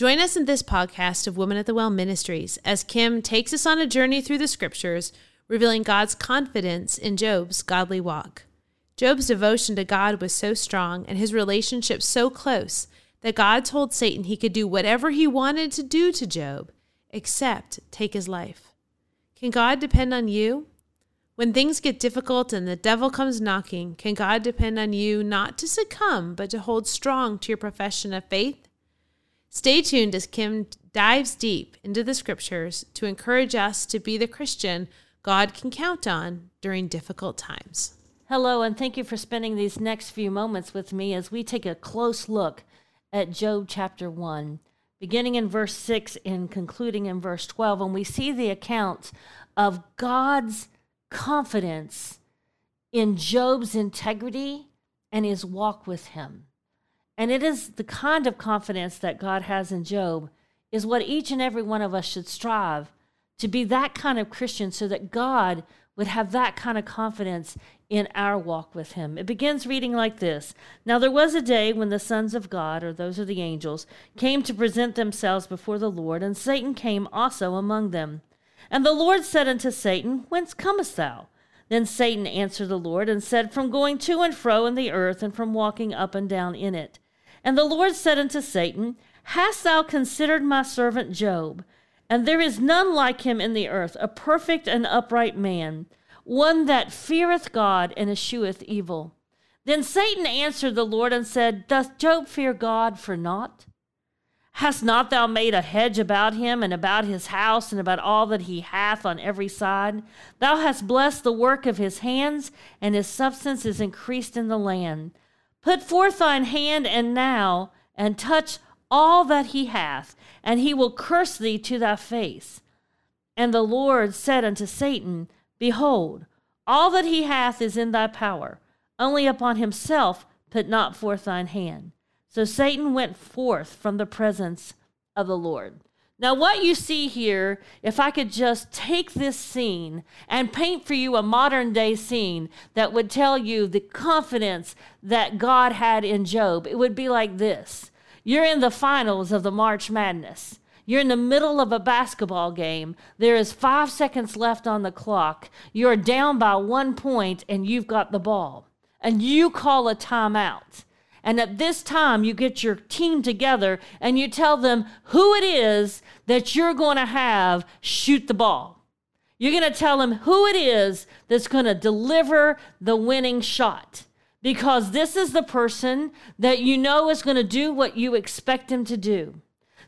Join us in this podcast of Women at the Well Ministries as Kim takes us on a journey through the scriptures, revealing God's confidence in Job's godly walk. Job's devotion to God was so strong and his relationship so close that God told Satan he could do whatever he wanted to do to Job except take his life. Can God depend on you? When things get difficult and the devil comes knocking, can God depend on you not to succumb, but to hold strong to your profession of faith? Stay tuned as Kim dives deep into the scriptures to encourage us to be the Christian God can count on during difficult times. Hello, and thank you for spending these next few moments with me as we take a close look at Job chapter 1, beginning in verse 6 and concluding in verse 12. And we see the account of God's confidence in Job's integrity and his walk with him. And it is the kind of confidence that God has in Job, is what each and every one of us should strive to be that kind of Christian so that God would have that kind of confidence in our walk with Him. It begins reading like this Now there was a day when the sons of God, or those are the angels, came to present themselves before the Lord, and Satan came also among them. And the Lord said unto Satan, Whence comest thou? Then Satan answered the Lord and said, From going to and fro in the earth, and from walking up and down in it. And the Lord said unto Satan, Hast thou considered my servant Job? And there is none like him in the earth, a perfect and upright man, one that feareth God and escheweth evil. Then Satan answered the Lord and said, Doth Job fear God for naught? Hast not thou made a hedge about him and about his house and about all that he hath on every side? Thou hast blessed the work of his hands, and his substance is increased in the land. Put forth thine hand and now, and touch all that he hath, and he will curse thee to thy face. And the Lord said unto Satan, Behold, all that he hath is in thy power, only upon himself put not forth thine hand. So Satan went forth from the presence of the Lord. Now, what you see here, if I could just take this scene and paint for you a modern day scene that would tell you the confidence that God had in Job, it would be like this You're in the finals of the March Madness. You're in the middle of a basketball game. There is five seconds left on the clock. You're down by one point and you've got the ball. And you call a timeout. And at this time, you get your team together and you tell them who it is that you're going to have shoot the ball. You're going to tell them who it is that's going to deliver the winning shot. Because this is the person that you know is going to do what you expect him to do.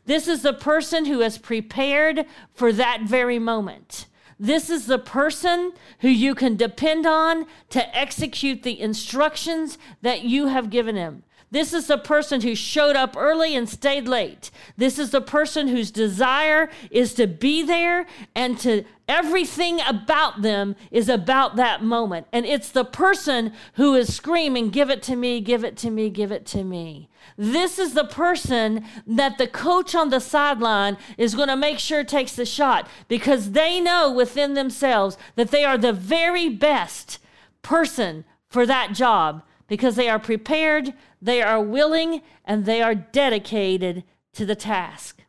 This is the person who is prepared for that very moment. This is the person who you can depend on to execute the instructions that you have given him. This is the person who showed up early and stayed late. This is the person whose desire is to be there and to everything about them is about that moment. And it's the person who is screaming, Give it to me, give it to me, give it to me. This is the person that the coach on the sideline is going to make sure takes the shot because they know within themselves that they are the very best person for that job because they are prepared, they are willing, and they are dedicated to the task.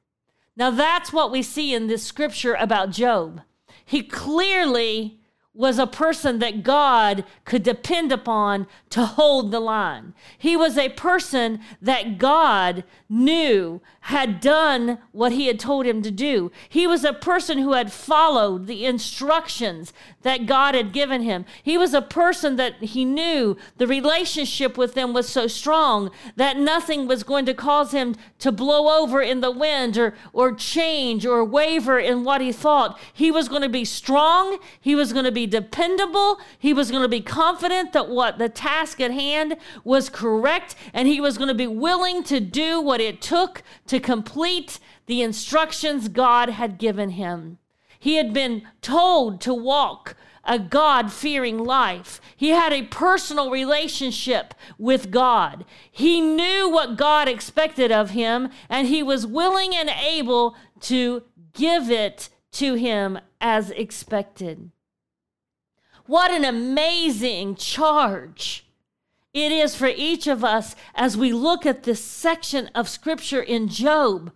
Now, that's what we see in this scripture about Job. He clearly was a person that God could depend upon to hold the line. He was a person that God knew had done what he had told him to do. He was a person who had followed the instructions that God had given him. He was a person that he knew the relationship with them was so strong that nothing was going to cause him to blow over in the wind or, or change or waver in what he thought. He was going to be strong. He was going to be dependable. He was going to be confident that what the task at hand was correct. And he was going to be willing to do what it took to complete the instructions God had given him. He had been told to walk a God fearing life. He had a personal relationship with God. He knew what God expected of him, and he was willing and able to give it to him as expected. What an amazing charge it is for each of us as we look at this section of scripture in Job.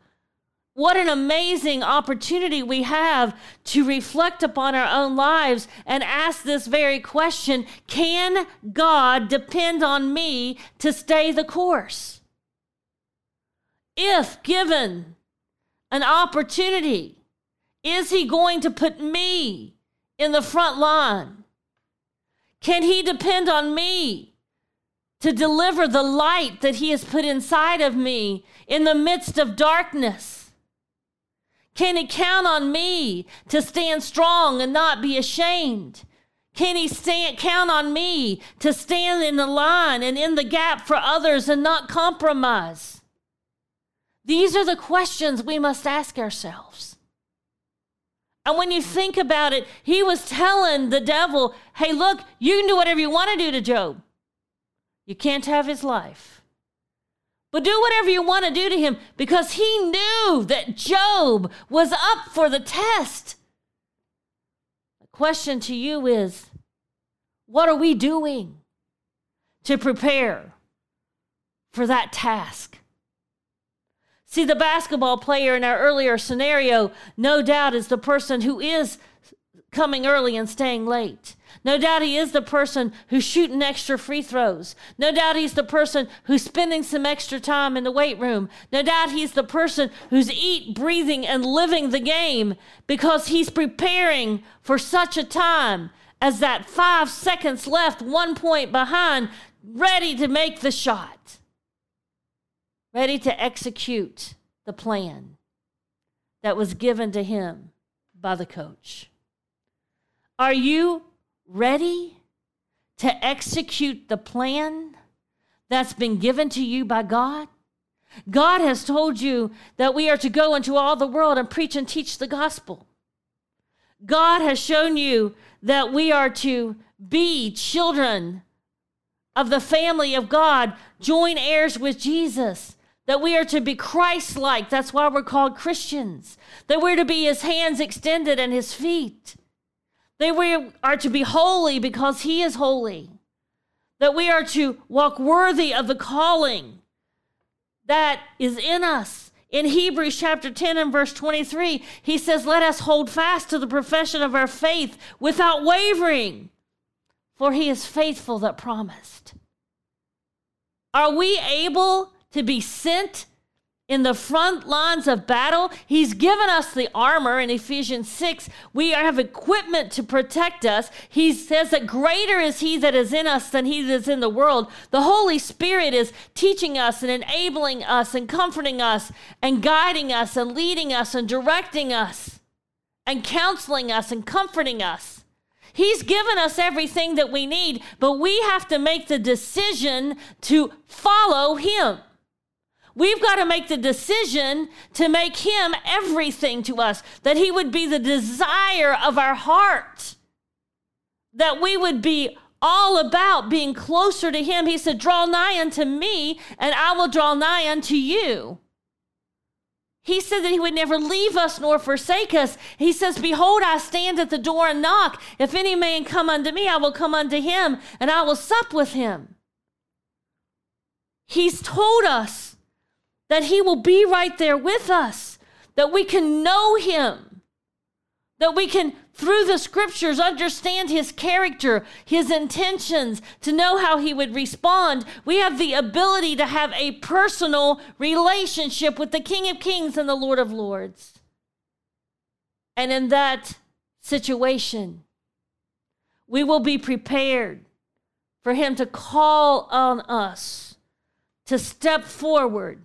What an amazing opportunity we have to reflect upon our own lives and ask this very question Can God depend on me to stay the course? If given an opportunity, is He going to put me in the front line? Can He depend on me to deliver the light that He has put inside of me in the midst of darkness? Can he count on me to stand strong and not be ashamed? Can he stand, count on me to stand in the line and in the gap for others and not compromise? These are the questions we must ask ourselves. And when you think about it, he was telling the devil, hey, look, you can do whatever you want to do to Job. You can't have his life. But do whatever you want to do to him because he knew that Job was up for the test. The question to you is what are we doing to prepare for that task? See, the basketball player in our earlier scenario, no doubt, is the person who is coming early and staying late. No doubt he is the person who's shooting extra free throws. No doubt he's the person who's spending some extra time in the weight room. No doubt he's the person who's eat, breathing, and living the game because he's preparing for such a time as that five seconds left, one point behind, ready to make the shot, ready to execute the plan that was given to him by the coach. Are you ready to execute the plan that's been given to you by God? God has told you that we are to go into all the world and preach and teach the gospel. God has shown you that we are to be children of the family of God, join heirs with Jesus, that we are to be Christ like. That's why we're called Christians, that we're to be his hands extended and his feet. That we are to be holy because he is holy. That we are to walk worthy of the calling that is in us. In Hebrews chapter 10 and verse 23, he says, Let us hold fast to the profession of our faith without wavering, for he is faithful that promised. Are we able to be sent in the front lines of battle. He's given us the armor in Ephesians 6. We have equipment to protect us. He says that greater is He that is in us than He that is in the world. The Holy Spirit is teaching us and enabling us and comforting us and guiding us and leading us and directing us and counseling us and comforting us. He's given us everything that we need, but we have to make the decision to follow Him. We've got to make the decision to make him everything to us, that he would be the desire of our heart, that we would be all about being closer to him. He said, Draw nigh unto me, and I will draw nigh unto you. He said that he would never leave us nor forsake us. He says, Behold, I stand at the door and knock. If any man come unto me, I will come unto him, and I will sup with him. He's told us that He will be right there with us, that we can know Him, that we can through the scriptures, understand his character, his intentions, to know how he would respond, we have the ability to have a personal relationship with the King of Kings and the Lord of Lords. And in that situation, we will be prepared for him to call on us to step forward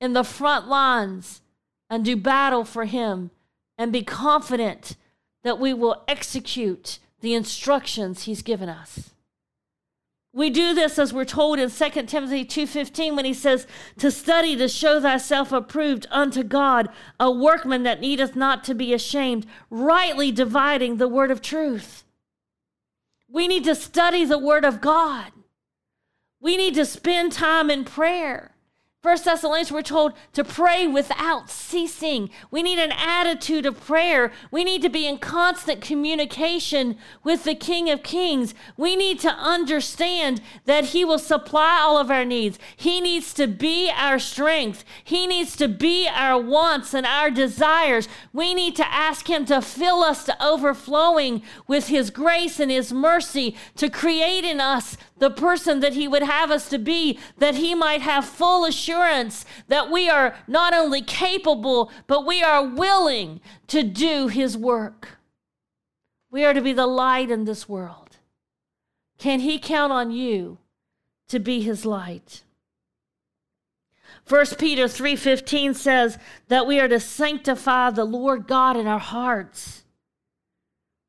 in the front lines and do battle for him and be confident that we will execute the instructions he's given us. We do this as we're told in 2 Timothy 2:15 when he says to study to show thyself approved unto God, a workman that needeth not to be ashamed, rightly dividing the word of truth. We need to study the word of God. We need to spend time in prayer. First Thessalonians, we're told to pray without ceasing. We need an attitude of prayer. We need to be in constant communication with the King of Kings. We need to understand that He will supply all of our needs. He needs to be our strength. He needs to be our wants and our desires. We need to ask Him to fill us to overflowing with His grace and His mercy to create in us the person that He would have us to be, that He might have full assurance that we are not only capable, but we are willing to do His work. We are to be the light in this world. Can He count on you to be His light? 1 Peter 3:15 says that we are to sanctify the Lord God in our hearts.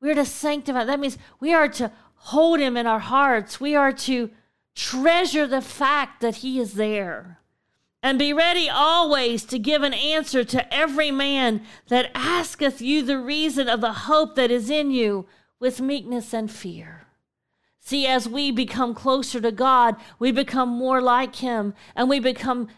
We are to sanctify. That means we are to hold him in our hearts. We are to treasure the fact that he is there and be ready always to give an answer to every man that asketh you the reason of the hope that is in you with meekness and fear. See, as we become closer to God, we become more like him and we become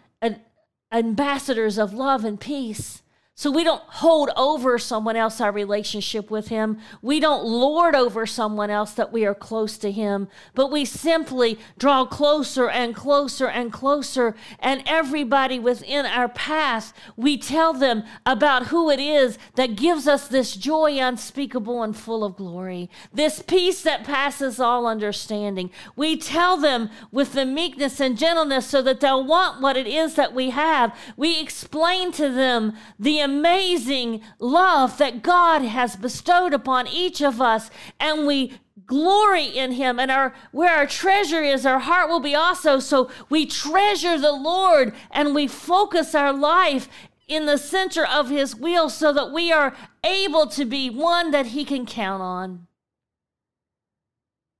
ambassadors of love and peace. So we don't hold over someone else our relationship with him. We don't lord over someone else that we are close to him, but we simply draw closer and closer and closer. And everybody within our path, we tell them about who it is that gives us this joy unspeakable and full of glory, this peace that passes all understanding. We tell them with the meekness and gentleness so that they'll want what it is that we have. We explain to them the amazing love that God has bestowed upon each of us, and we glory in him and our where our treasure is our heart will be also. So we treasure the lord and we focus our life in the center of his will so that we are able to be one that he can count on.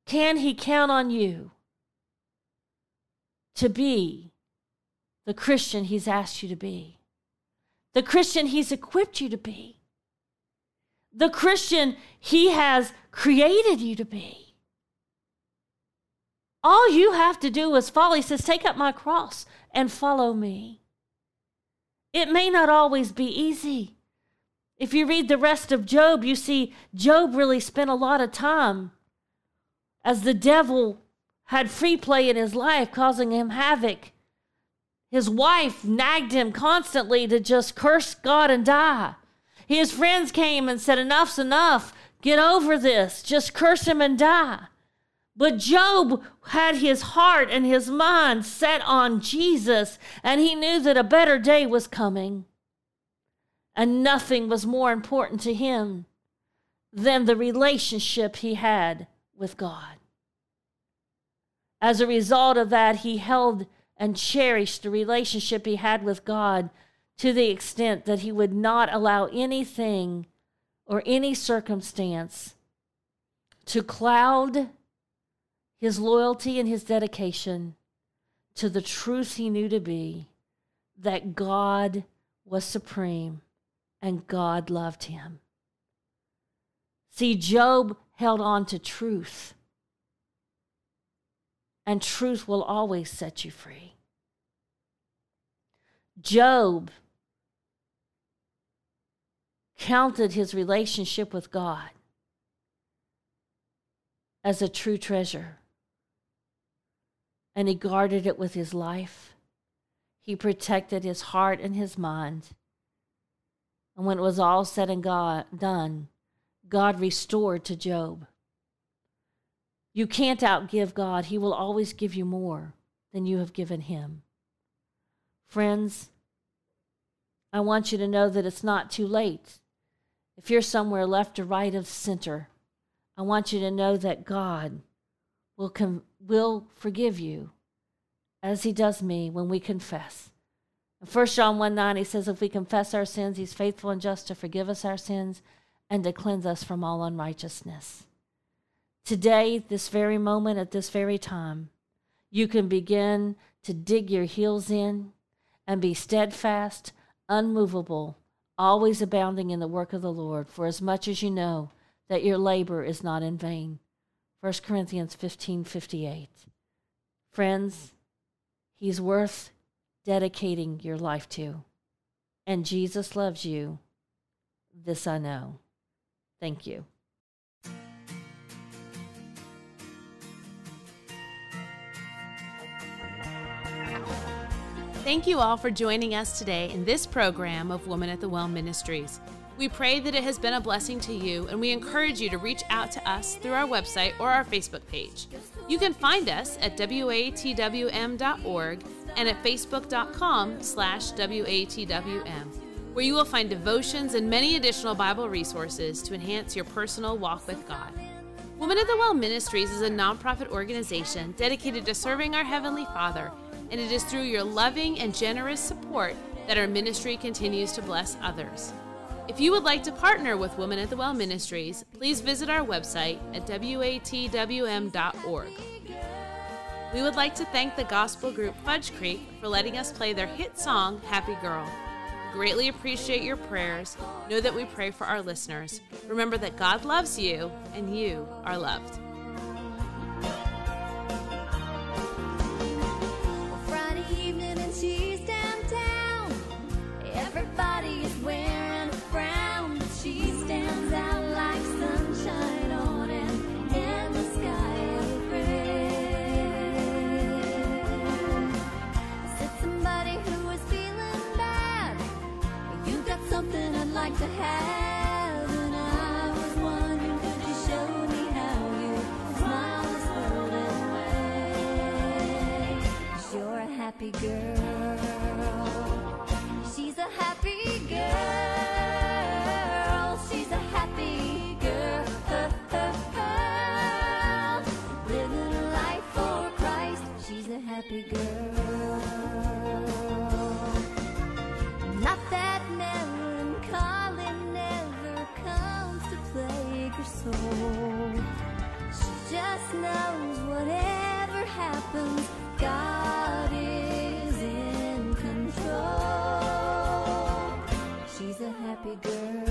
Can he count on you to be the christian he's asked you to be the Christian He's equipped you to be, the Christian He has created you to be. All you have to do is follow. He says, Take up my cross and follow me. It may not always be easy. If you read the rest of Job, you see Job really spent a lot of time as the devil had free play in his life, causing him havoc. His wife nagged him constantly to just curse God and die. His friends came and said, Enough's enough. Get over this. Just curse him and die. But Job had his heart and his mind set on Jesus, and he knew that a better day was coming. And nothing was more important to him than the relationship he had with God. As a result of that, he held and cherished the relationship he had with God to the extent that he would not allow anything or any circumstance to cloud his loyalty and his dedication to the truth he knew to be that God was supreme and God loved him. See, Job held on to truth and truth will always set you free. Job counted his relationship with God as a true treasure, and he guarded it with his life. He protected his heart and his mind. And when it was all said and God, done, God restored to Job. You can't outgive God. He will always give you more than you have given him. Friends, I want you to know that it's not too late. If you're somewhere left or right of center, I want you to know that God will, com- will forgive you as he does me when we confess. In 1 John 1 9, he says, If we confess our sins, he's faithful and just to forgive us our sins and to cleanse us from all unrighteousness. Today, this very moment, at this very time, you can begin to dig your heels in and be steadfast, unmovable, always abounding in the work of the Lord, for as much as you know that your labor is not in vain. 1 Corinthians 15 58. Friends, He's worth dedicating your life to. And Jesus loves you. This I know. Thank you. Thank you all for joining us today in this program of Woman at the Well Ministries. We pray that it has been a blessing to you, and we encourage you to reach out to us through our website or our Facebook page. You can find us at watwm.org and at facebook.com slash watwm, where you will find devotions and many additional Bible resources to enhance your personal walk with God. Woman at the Well Ministries is a nonprofit organization dedicated to serving our Heavenly Father, and it is through your loving and generous support that our ministry continues to bless others. If you would like to partner with Women at the Well Ministries, please visit our website at watwm.org. We would like to thank the gospel group Fudge Creek for letting us play their hit song, Happy Girl. Greatly appreciate your prayers. Know that we pray for our listeners. Remember that God loves you and you are loved. To have, and I was wondering could you show me how you smile this you're a happy girl. She's a happy girl. She's a happy girl. Living a life for Christ. She's a happy girl. soul. She just knows whatever happens, God is in control. She's a happy girl.